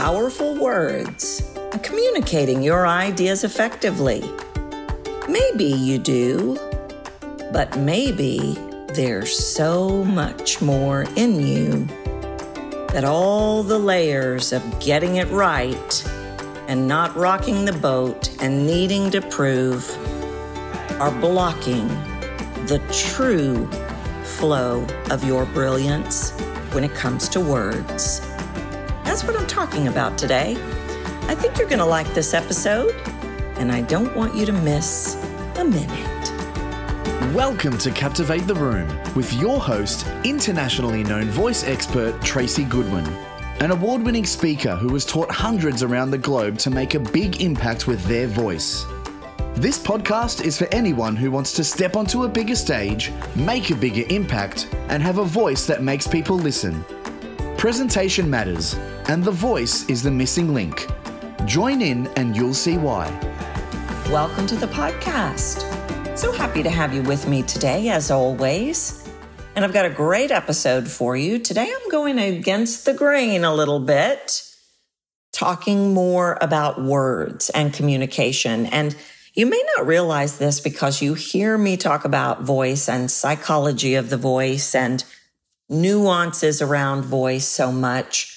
powerful words and communicating your ideas effectively. Maybe you do, but maybe there's so much more in you that all the layers of getting it right and not rocking the boat and needing to prove are blocking the true flow of your brilliance when it comes to words. That's what I'm talking about today. I think you're going to like this episode, and I don't want you to miss a minute. Welcome to Captivate the Room with your host, internationally known voice expert Tracy Goodwin, an award winning speaker who has taught hundreds around the globe to make a big impact with their voice. This podcast is for anyone who wants to step onto a bigger stage, make a bigger impact, and have a voice that makes people listen. Presentation matters, and the voice is the missing link. Join in and you'll see why. Welcome to the podcast. So happy to have you with me today, as always. And I've got a great episode for you. Today I'm going against the grain a little bit, talking more about words and communication. And you may not realize this because you hear me talk about voice and psychology of the voice and nuances around voice so much.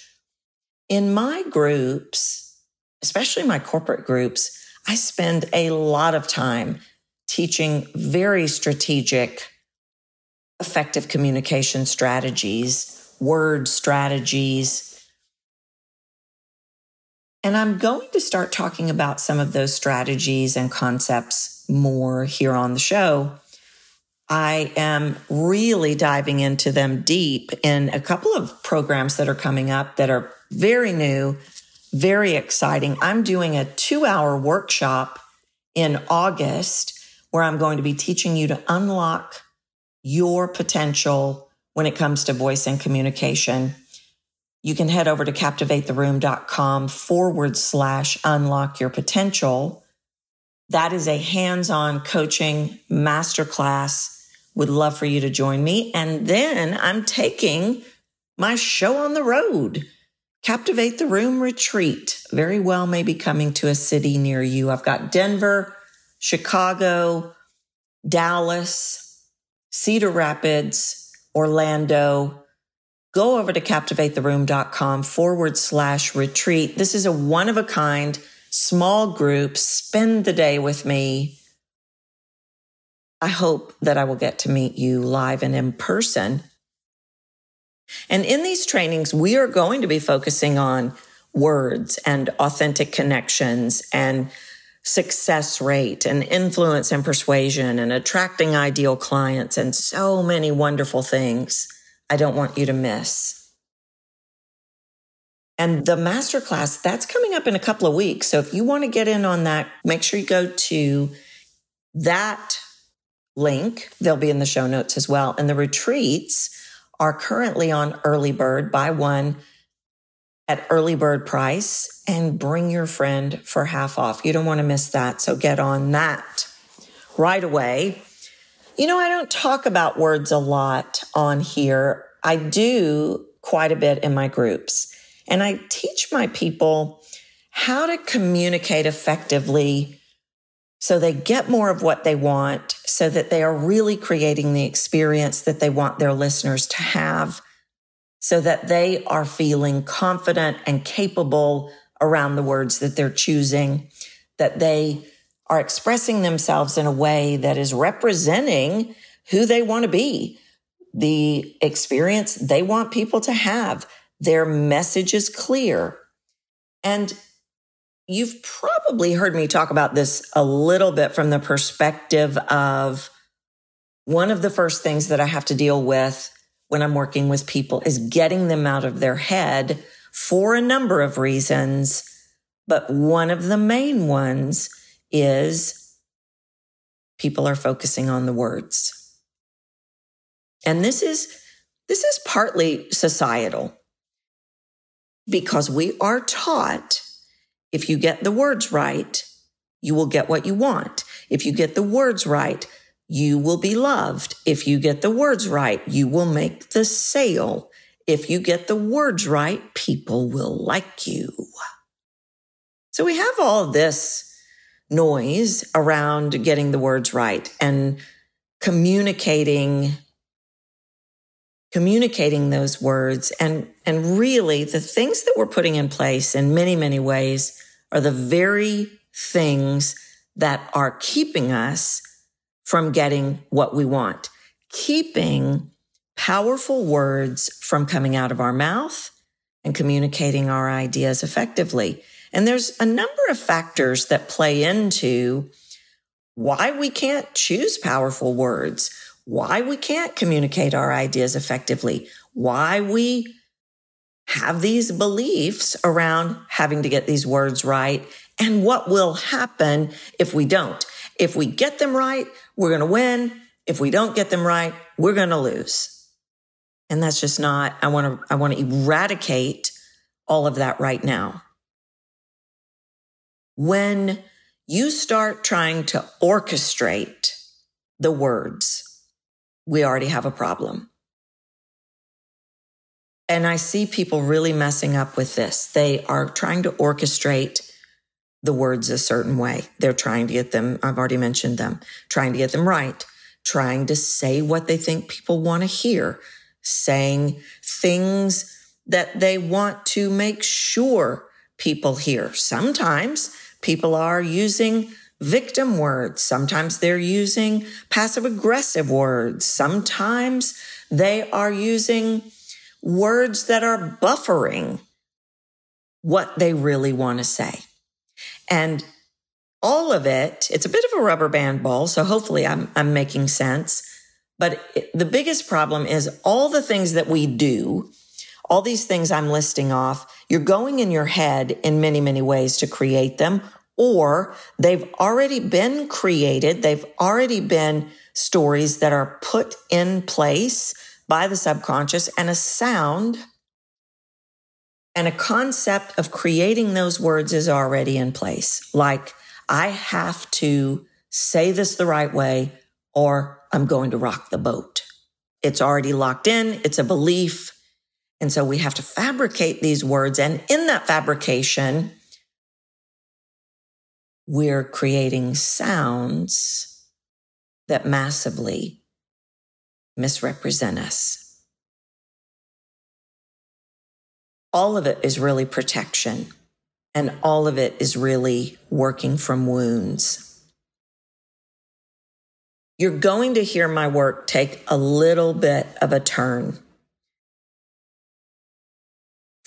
In my groups, especially my corporate groups, I spend a lot of time teaching very strategic, effective communication strategies, word strategies. And I'm going to start talking about some of those strategies and concepts more here on the show. I am really diving into them deep in a couple of programs that are coming up that are very new, very exciting. I'm doing a two hour workshop in August where I'm going to be teaching you to unlock your potential when it comes to voice and communication. You can head over to captivatetheroom.com forward slash unlock your potential. That is a hands on coaching masterclass. Would love for you to join me. And then I'm taking my show on the road. Captivate the Room Retreat very well may be coming to a city near you. I've got Denver, Chicago, Dallas, Cedar Rapids, Orlando. Go over to captivatetheroom.com forward slash retreat. This is a one of a kind small group. Spend the day with me. I hope that I will get to meet you live and in person. And in these trainings, we are going to be focusing on words and authentic connections and success rate and influence and persuasion and attracting ideal clients and so many wonderful things I don't want you to miss. And the masterclass, that's coming up in a couple of weeks. So if you want to get in on that, make sure you go to that link. They'll be in the show notes as well. And the retreats are currently on early bird, buy one at early bird price and bring your friend for half off. You don't want to miss that. So get on that right away. You know, I don't talk about words a lot on here. I do quite a bit in my groups and I teach my people how to communicate effectively so they get more of what they want so that they are really creating the experience that they want their listeners to have so that they are feeling confident and capable around the words that they're choosing, that they are expressing themselves in a way that is representing who they want to be, the experience they want people to have. Their message is clear. And you've probably heard me talk about this a little bit from the perspective of one of the first things that I have to deal with when I'm working with people is getting them out of their head for a number of reasons. But one of the main ones is people are focusing on the words. And this is, this is partly societal because we are taught if you get the words right, you will get what you want. If you get the words right, you will be loved. If you get the words right, you will make the sale. If you get the words right, people will like you. So we have all this noise around getting the words right and communicating communicating those words and and really the things that we're putting in place in many many ways are the very things that are keeping us from getting what we want. Keeping powerful words from coming out of our mouth and communicating our ideas effectively. And there's a number of factors that play into why we can't choose powerful words, why we can't communicate our ideas effectively, why we have these beliefs around having to get these words right, and what will happen if we don't. If we get them right, we're going to win. If we don't get them right, we're going to lose. And that's just not, I want to, I want to eradicate all of that right now. When you start trying to orchestrate the words, we already have a problem. And I see people really messing up with this. They are trying to orchestrate the words a certain way. They're trying to get them, I've already mentioned them, trying to get them right, trying to say what they think people want to hear, saying things that they want to make sure people hear. Sometimes people are using victim words. Sometimes they're using passive aggressive words. Sometimes they are using words that are buffering what they really want to say. And all of it, it's a bit of a rubber band ball. So hopefully I'm, I'm making sense. But it, the biggest problem is all the things that we do, all these things I'm listing off, you're going in your head in many, many ways to create them or they've already been created. They've already been stories that are put in place by the subconscious and a sound and a concept of creating those words is already in place. Like, I have to say this the right way or I'm going to rock the boat. It's already locked in. It's a belief. And so we have to fabricate these words. And in that fabrication, we're creating sounds that massively misrepresent us. All of it is really protection, and all of it is really working from wounds. You're going to hear my work take a little bit of a turn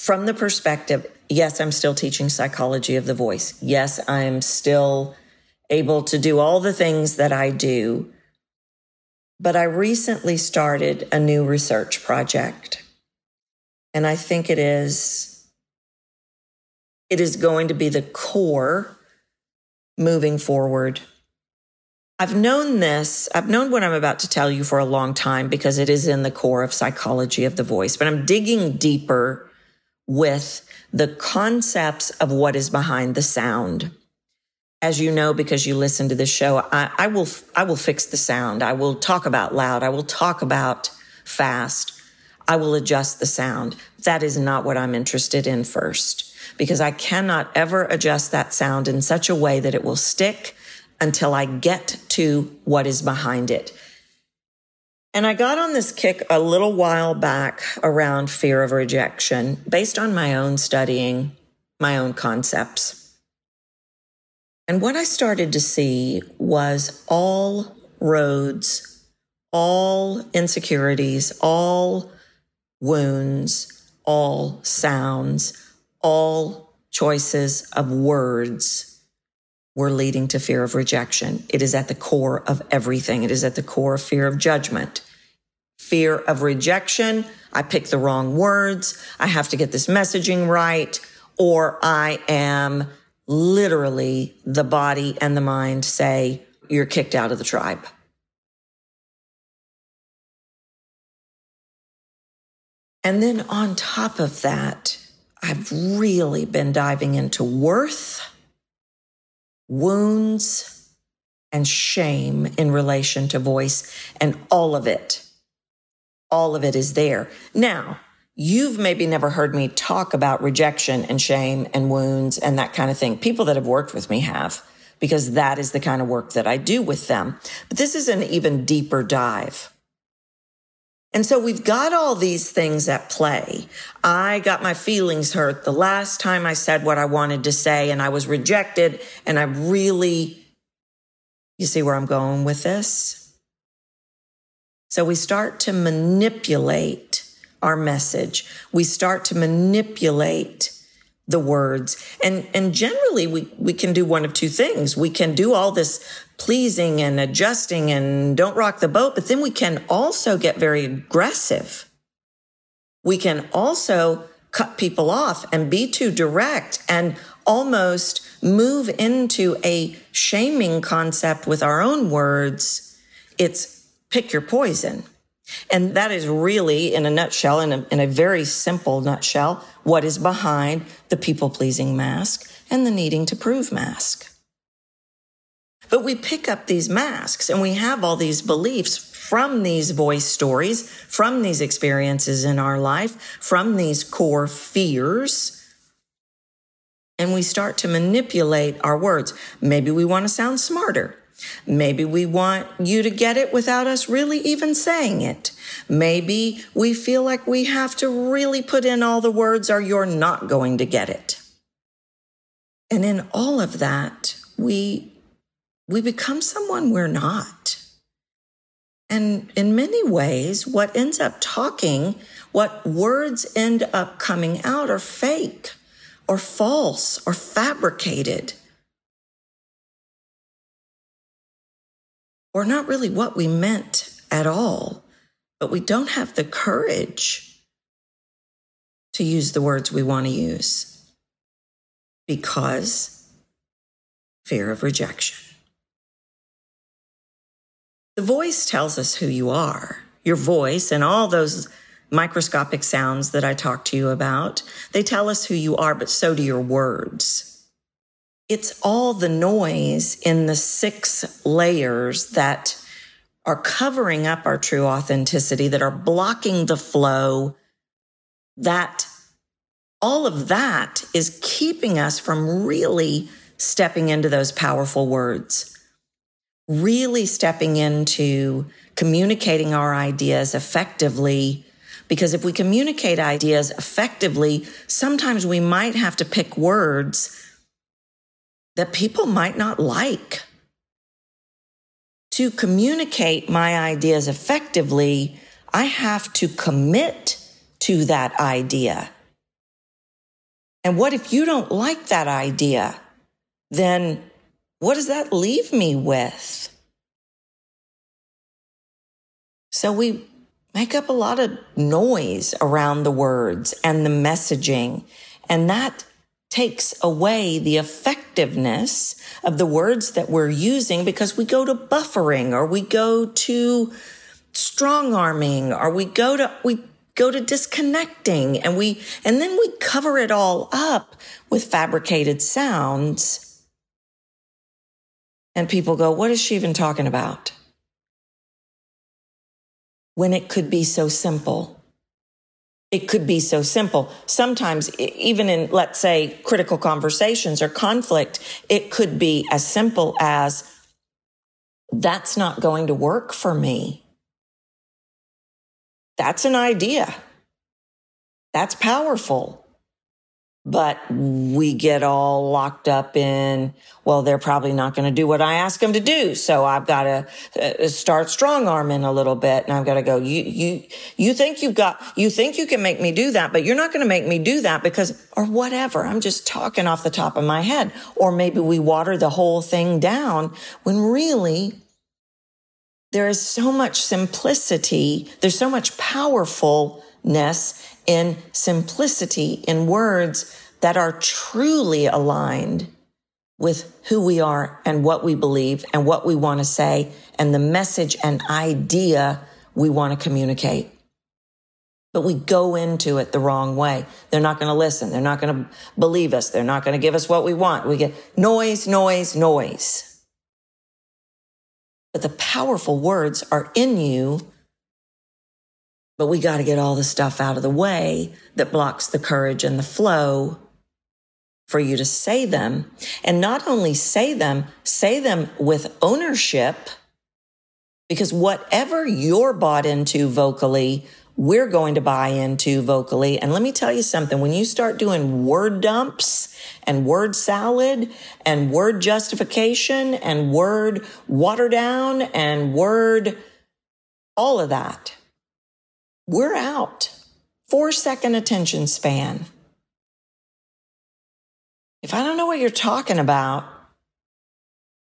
from the perspective, yes, I'm still teaching psychology of the voice. Yes, I'm still able to do all the things that I do. But I recently started a new research project. And I think it is, it is going to be the core moving forward. I've known this, I've known what I'm about to tell you for a long time because it is in the core of psychology of the voice, but I'm digging deeper with the concepts of what is behind the sound. As you know, because you listen to this show, I, I will, I will fix the sound. I will talk about loud. I will talk about fast. I will adjust the sound. That is not what I'm interested in first because I cannot ever adjust that sound in such a way that it will stick until I get to what is behind it. And I got on this kick a little while back around fear of rejection based on my own studying, my own concepts. And what I started to see was all roads, all insecurities, all wounds, all sounds, all choices of words we're leading to fear of rejection. It is at the core of everything. It is at the core of fear of judgment, fear of rejection. I pick the wrong words. I have to get this messaging right, or I am literally the body and the mind say, you're kicked out of the tribe. And then on top of that, I've really been diving into worth wounds and shame in relation to voice and all of it. All of it is there. Now, you've maybe never heard me talk about rejection and shame and wounds and that kind of thing. People that have worked with me have, because that is the kind of work that I do with them. But this is an even deeper dive. And so we've got all these things at play. I got my feelings hurt the last time I said what I wanted to say and I was rejected and I really, you see where I'm going with this? So we start to manipulate our message. We start to manipulate the words. And, and generally we, we can do one of two things. We can do all this pleasing and adjusting and don't rock the boat, but then we can also get very aggressive. We can also cut people off and be too direct and almost move into a shaming concept with our own words. It's pick your poison. And that is really, in a nutshell, in a, in a very simple nutshell, what is behind the people pleasing mask and the needing to prove mask. But we pick up these masks and we have all these beliefs from these voice stories, from these experiences in our life, from these core fears. And we start to manipulate our words. Maybe we want to sound smarter. Maybe we want you to get it without us really even saying it. Maybe we feel like we have to really put in all the words or you're not going to get it. And in all of that, we, we become someone we're not. And in many ways, what ends up talking, what words end up coming out are fake or false or fabricated. Or not really what we meant at all, but we don't have the courage to use the words we want to use because fear of rejection. The voice tells us who you are. Your voice and all those microscopic sounds that I talked to you about, they tell us who you are, but so do your words it's all the noise in the six layers that are covering up our true authenticity, that are blocking the flow, that all of that is keeping us from really stepping into those powerful words, really stepping into communicating our ideas effectively. Because if we communicate ideas effectively, sometimes we might have to pick words that people might not like. To communicate my ideas effectively, I have to commit to that idea. And what if you don't like that idea? Then what does that leave me with? So we make up a lot of noise around the words and the messaging, and that takes away the effectiveness of the words that we're using because we go to buffering or we go to strong arming or we go to, we go to disconnecting and we, and then we cover it all up with fabricated sounds. And people go, what is she even talking about? When it could be so simple. It could be so simple. Sometimes, even in, let's say, critical conversations or conflict, it could be as simple as, that's not going to work for me. That's an idea. That's powerful but we get all locked up in, well, they're probably not going to do what I ask them to do. So I've got to uh, start strong arming a little bit and I've got to go, you, you, you think you've got, you think you can make me do that, but you're not going to make me do that because, or whatever. I'm just talking off the top of my head. Or maybe we water the whole thing down when really there is so much simplicity. There's so much powerfulness in simplicity, in words that are truly aligned with who we are and what we believe and what we want to say and the message and idea we want to communicate. But we go into it the wrong way. They're not going to listen. They're not going to believe us. They're not going to give us what we want. We get noise, noise, noise. But the powerful words are in you But we got to get all the stuff out of the way that blocks the courage and the flow for you to say them. And not only say them, say them with ownership because whatever you're bought into vocally, we're going to buy into vocally. And let me tell you something, when you start doing word dumps and word salad and word justification and word water down and word all of that, we're out. Four second attention span. If I don't know what you're talking about,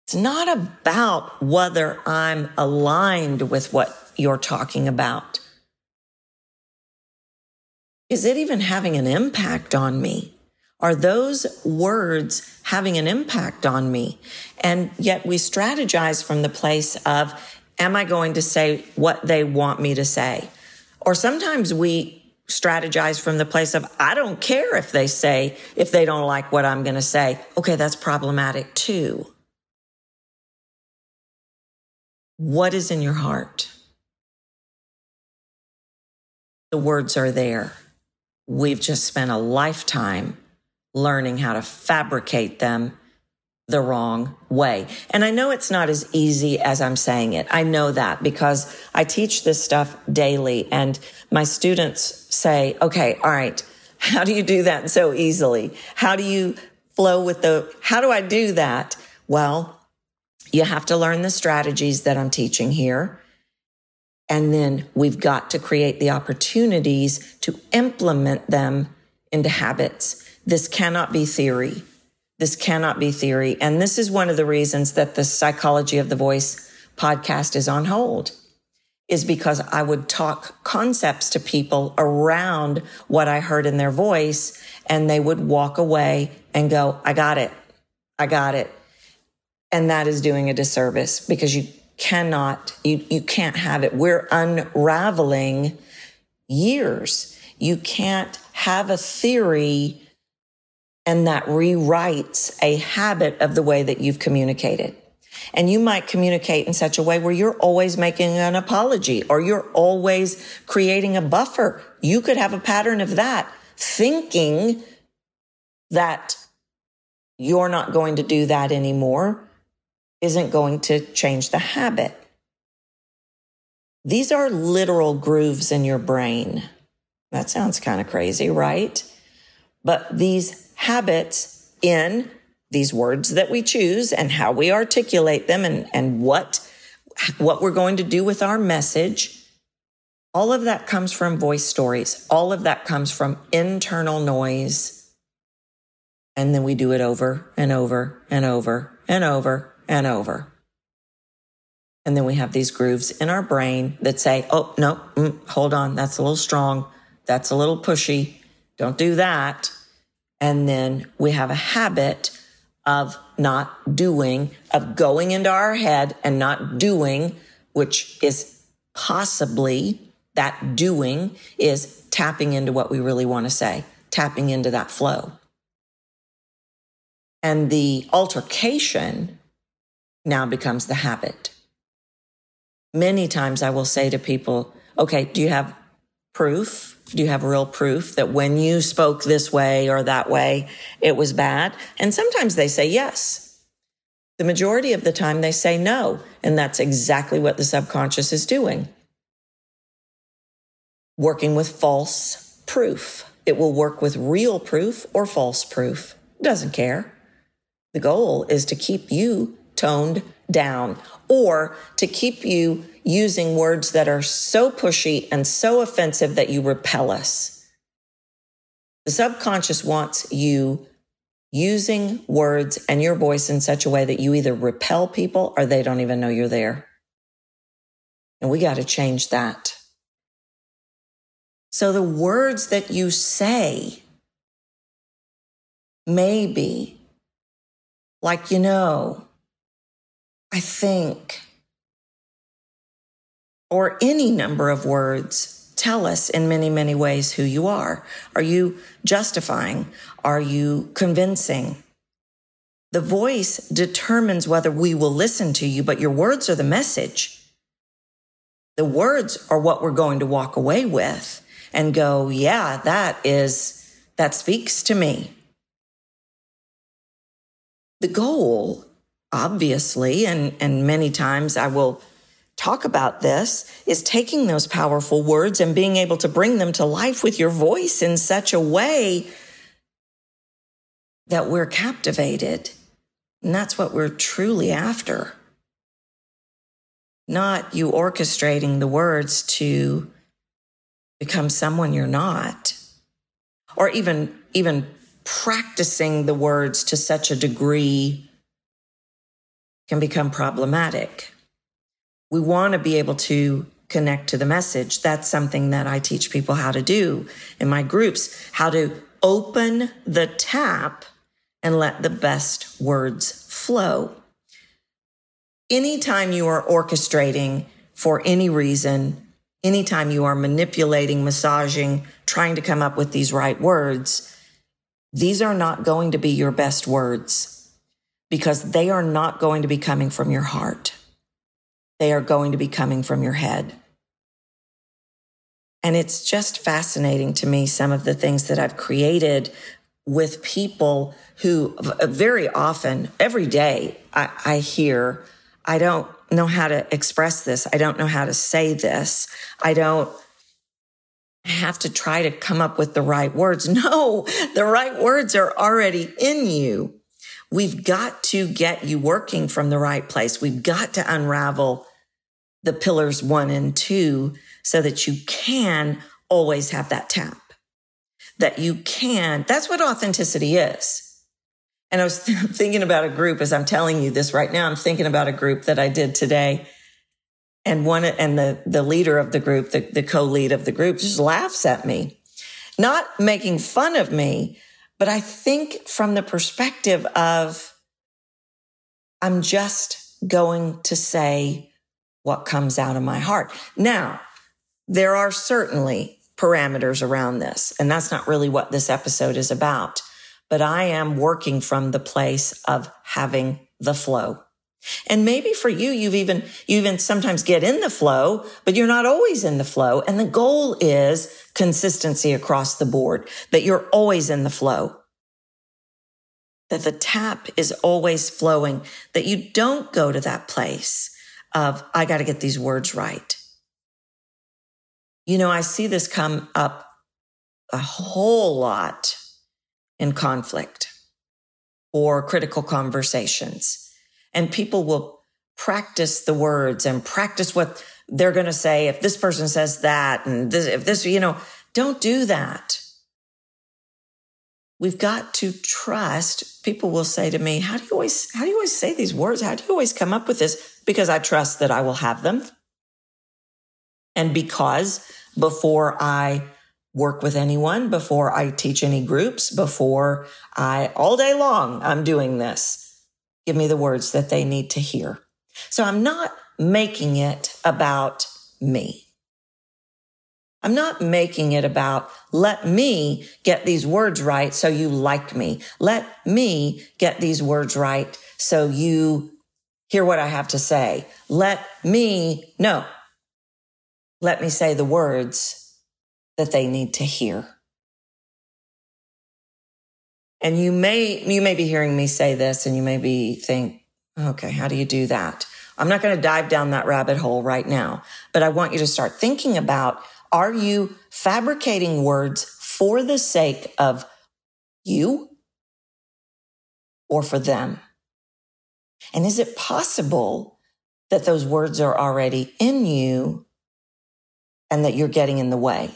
it's not about whether I'm aligned with what you're talking about. Is it even having an impact on me? Are those words having an impact on me? And yet we strategize from the place of, am I going to say what they want me to say? Or sometimes we strategize from the place of, I don't care if they say, if they don't like what I'm going to say. Okay, that's problematic too. What is in your heart? The words are there. We've just spent a lifetime learning how to fabricate them the wrong way. And I know it's not as easy as I'm saying it. I know that because I teach this stuff daily and my students say, okay, all right, how do you do that so easily? How do you flow with the, how do I do that? Well, you have to learn the strategies that I'm teaching here. And then we've got to create the opportunities to implement them into habits. This cannot be theory. This cannot be theory. And this is one of the reasons that the psychology of the voice podcast is on hold is because I would talk concepts to people around what I heard in their voice and they would walk away and go, I got it. I got it. And that is doing a disservice because you cannot, you, you can't have it. We're unraveling years. You can't have a theory and that rewrites a habit of the way that you've communicated. And you might communicate in such a way where you're always making an apology or you're always creating a buffer. You could have a pattern of that thinking that you're not going to do that anymore isn't going to change the habit. These are literal grooves in your brain. That sounds kind of crazy, right? But these habits in these words that we choose and how we articulate them and, and what, what we're going to do with our message, all of that comes from voice stories. All of that comes from internal noise. And then we do it over and over and over and over and over. And then we have these grooves in our brain that say, oh, no, mm, hold on, that's a little strong. That's a little pushy. Don't do that. And then we have a habit of not doing, of going into our head and not doing, which is possibly that doing is tapping into what we really want to say, tapping into that flow. And the altercation now becomes the habit. Many times I will say to people, okay, do you have proof? Do you have real proof that when you spoke this way or that way, it was bad? And sometimes they say yes. The majority of the time they say no. And that's exactly what the subconscious is doing. Working with false proof. It will work with real proof or false proof. It doesn't care. The goal is to keep you toned down or to keep you using words that are so pushy and so offensive that you repel us. The subconscious wants you using words and your voice in such a way that you either repel people or they don't even know you're there. And we got to change that. So the words that you say may be like, you know, I think, or any number of words tell us in many, many ways who you are. Are you justifying? Are you convincing? The voice determines whether we will listen to you, but your words are the message. The words are what we're going to walk away with and go, yeah, that is, that speaks to me. The goal, obviously, and, and many times I will talk about this, is taking those powerful words and being able to bring them to life with your voice in such a way that we're captivated. And that's what we're truly after. Not you orchestrating the words to become someone you're not, or even, even practicing the words to such a degree can become problematic. We want to be able to connect to the message. That's something that I teach people how to do in my groups, how to open the tap and let the best words flow. Anytime you are orchestrating for any reason, anytime you are manipulating, massaging, trying to come up with these right words, these are not going to be your best words because they are not going to be coming from your heart. They are going to be coming from your head. And it's just fascinating to me, some of the things that I've created with people who very often, every day, I, I hear, I don't know how to express this. I don't know how to say this. I don't have to try to come up with the right words. No, the right words are already in you. We've got to get you working from the right place. We've got to unravel the pillars one and two so that you can always have that tap that you can. That's what authenticity is. And I was thinking about a group as I'm telling you this right now. I'm thinking about a group that I did today. And one, and the, the leader of the group, the, the co-lead of the group just laughs at me, not making fun of me, but I think from the perspective of I'm just going to say what comes out of my heart. Now, there are certainly parameters around this. And that's not really what this episode is about. But I am working from the place of having the flow. And maybe for you, you've even, you even sometimes get in the flow, but you're not always in the flow. And the goal is consistency across the board, that you're always in the flow, that the tap is always flowing, that you don't go to that place of, I got to get these words right. You know, I see this come up a whole lot in conflict or critical conversations. And people will practice the words and practice what they're going to say. If this person says that and this, if this, you know, don't do that. We've got to trust. People will say to me, how do you always, how do you always say these words? How do you always come up with this? Because I trust that I will have them. And because before I work with anyone, before I teach any groups, before I, all day long, I'm doing this, give me the words that they need to hear. So I'm not making it about me. I'm not making it about let me get these words right so you like me. Let me get these words right so you hear what I have to say. Let me, know. let me say the words that they need to hear. And you may, you may be hearing me say this and you may be think, okay, how do you do that? I'm not going to dive down that rabbit hole right now, but I want you to start thinking about, are you fabricating words for the sake of you or for them? And is it possible that those words are already in you and that you're getting in the way.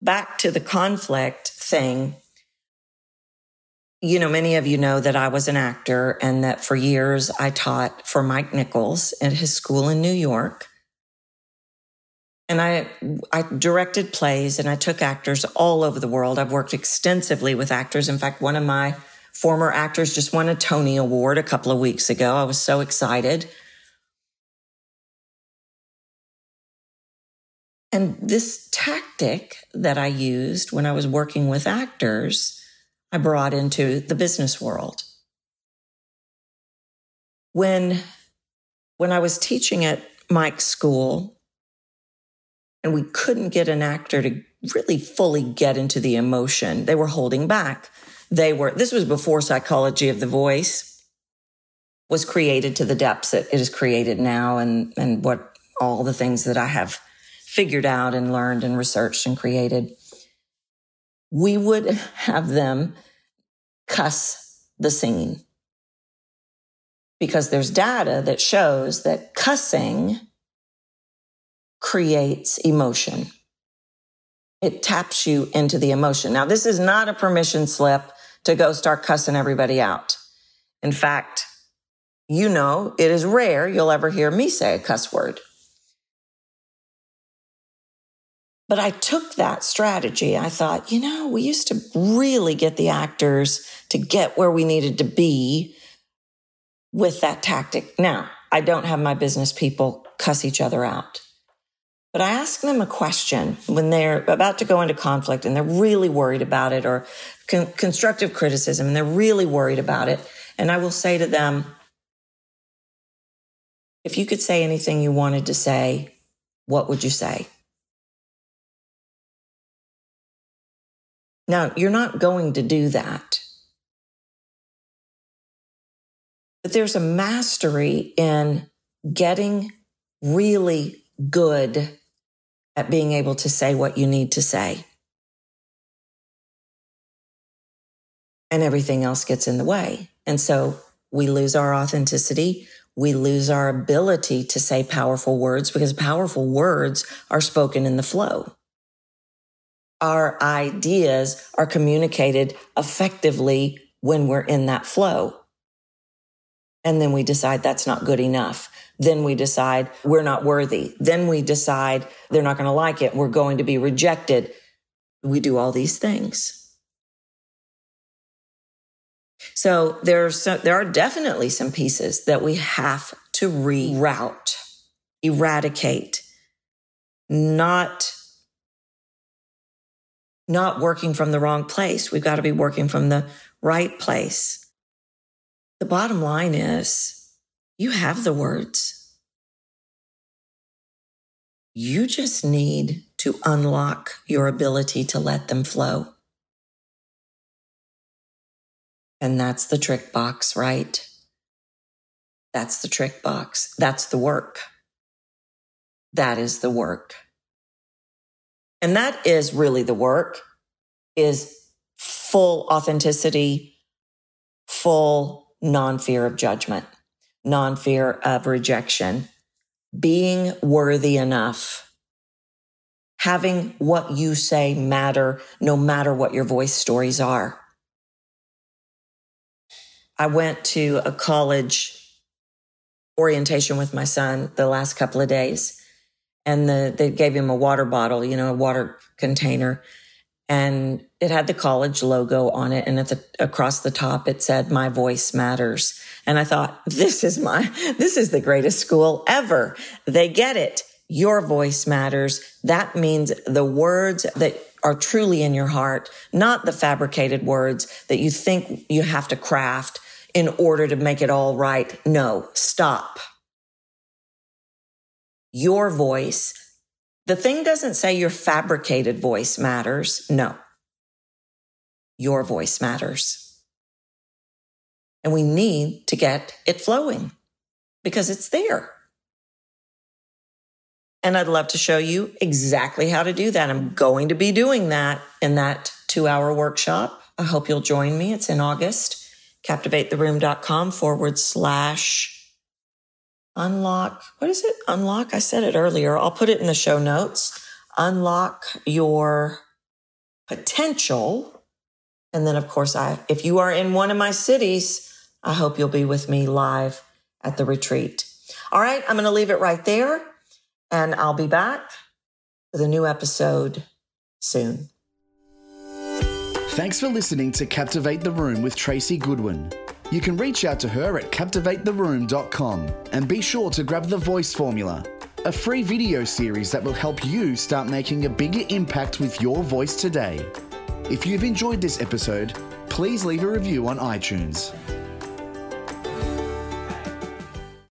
Back to the conflict thing. You know, many of you know that I was an actor and that for years I taught for Mike Nichols at his school in New York. And I, I directed plays and I took actors all over the world. I've worked extensively with actors. In fact, one of my former actors just won a Tony Award a couple of weeks ago. I was so excited. And this tactic that I used when I was working with actors, I brought into the business world. When, when I was teaching at Mike's school, and we couldn't get an actor to really fully get into the emotion. They were holding back. They were, this was before psychology of the voice was created to the depths that it is created now and, and what all the things that I have figured out and learned and researched and created. We would have them cuss the scene because there's data that shows that cussing creates emotion. It taps you into the emotion. Now, this is not a permission slip to go start cussing everybody out. In fact, you know, it is rare you'll ever hear me say a cuss word. But I took that strategy. I thought, you know, we used to really get the actors to get where we needed to be with that tactic. Now, I don't have my business people cuss each other out. But I ask them a question when they're about to go into conflict and they're really worried about it or con- constructive criticism and they're really worried about it. And I will say to them, if you could say anything you wanted to say, what would you say? Now, you're not going to do that. But there's a mastery in getting really good at being able to say what you need to say. And everything else gets in the way. And so we lose our authenticity. We lose our ability to say powerful words because powerful words are spoken in the flow. Our ideas are communicated effectively when we're in that flow. And then we decide that's not good enough. Then we decide we're not worthy. Then we decide they're not going to like it. We're going to be rejected. We do all these things. So some, there are definitely some pieces that we have to reroute, eradicate, not not working from the wrong place. We've got to be working from the right place. The bottom line is you have the words. You just need to unlock your ability to let them flow. And that's the trick box, right? That's the trick box. That's the work. That is the work. And that is really the work is full authenticity, full non fear of judgment non fear of rejection, being worthy enough, having what you say matter no matter what your voice stories are. I went to a college orientation with my son the last couple of days and the, they gave him a water bottle, you know, a water container and it had the college logo on it and at the across the top it said my voice matters. And i thought this is my this is the greatest school ever. They get it. Your voice matters. That means the words that are truly in your heart not the fabricated words that you think you have to craft in order to make it all right. No stop. Your voice the thing doesn't say your fabricated voice matters. No. Your voice matters. And we need to get it flowing because it's there. And I'd love to show you exactly how to do that. I'm going to be doing that in that two hour workshop. I hope you'll join me. It's in August. CaptivateTheRoom.com forward slash unlock, what is it? Unlock. I said it earlier. I'll put it in the show notes. Unlock your potential. And then, of course, I, if you are in one of my cities, I hope you'll be with me live at the retreat. All right. I'm going to leave it right there and I'll be back with a new episode soon. Thanks for listening to Captivate the Room with Tracy Goodwin. You can reach out to her at captivatetheroom.com and be sure to grab the voice formula, a free video series that will help you start making a bigger impact with your voice today. If you've enjoyed this episode, please leave a review on iTunes.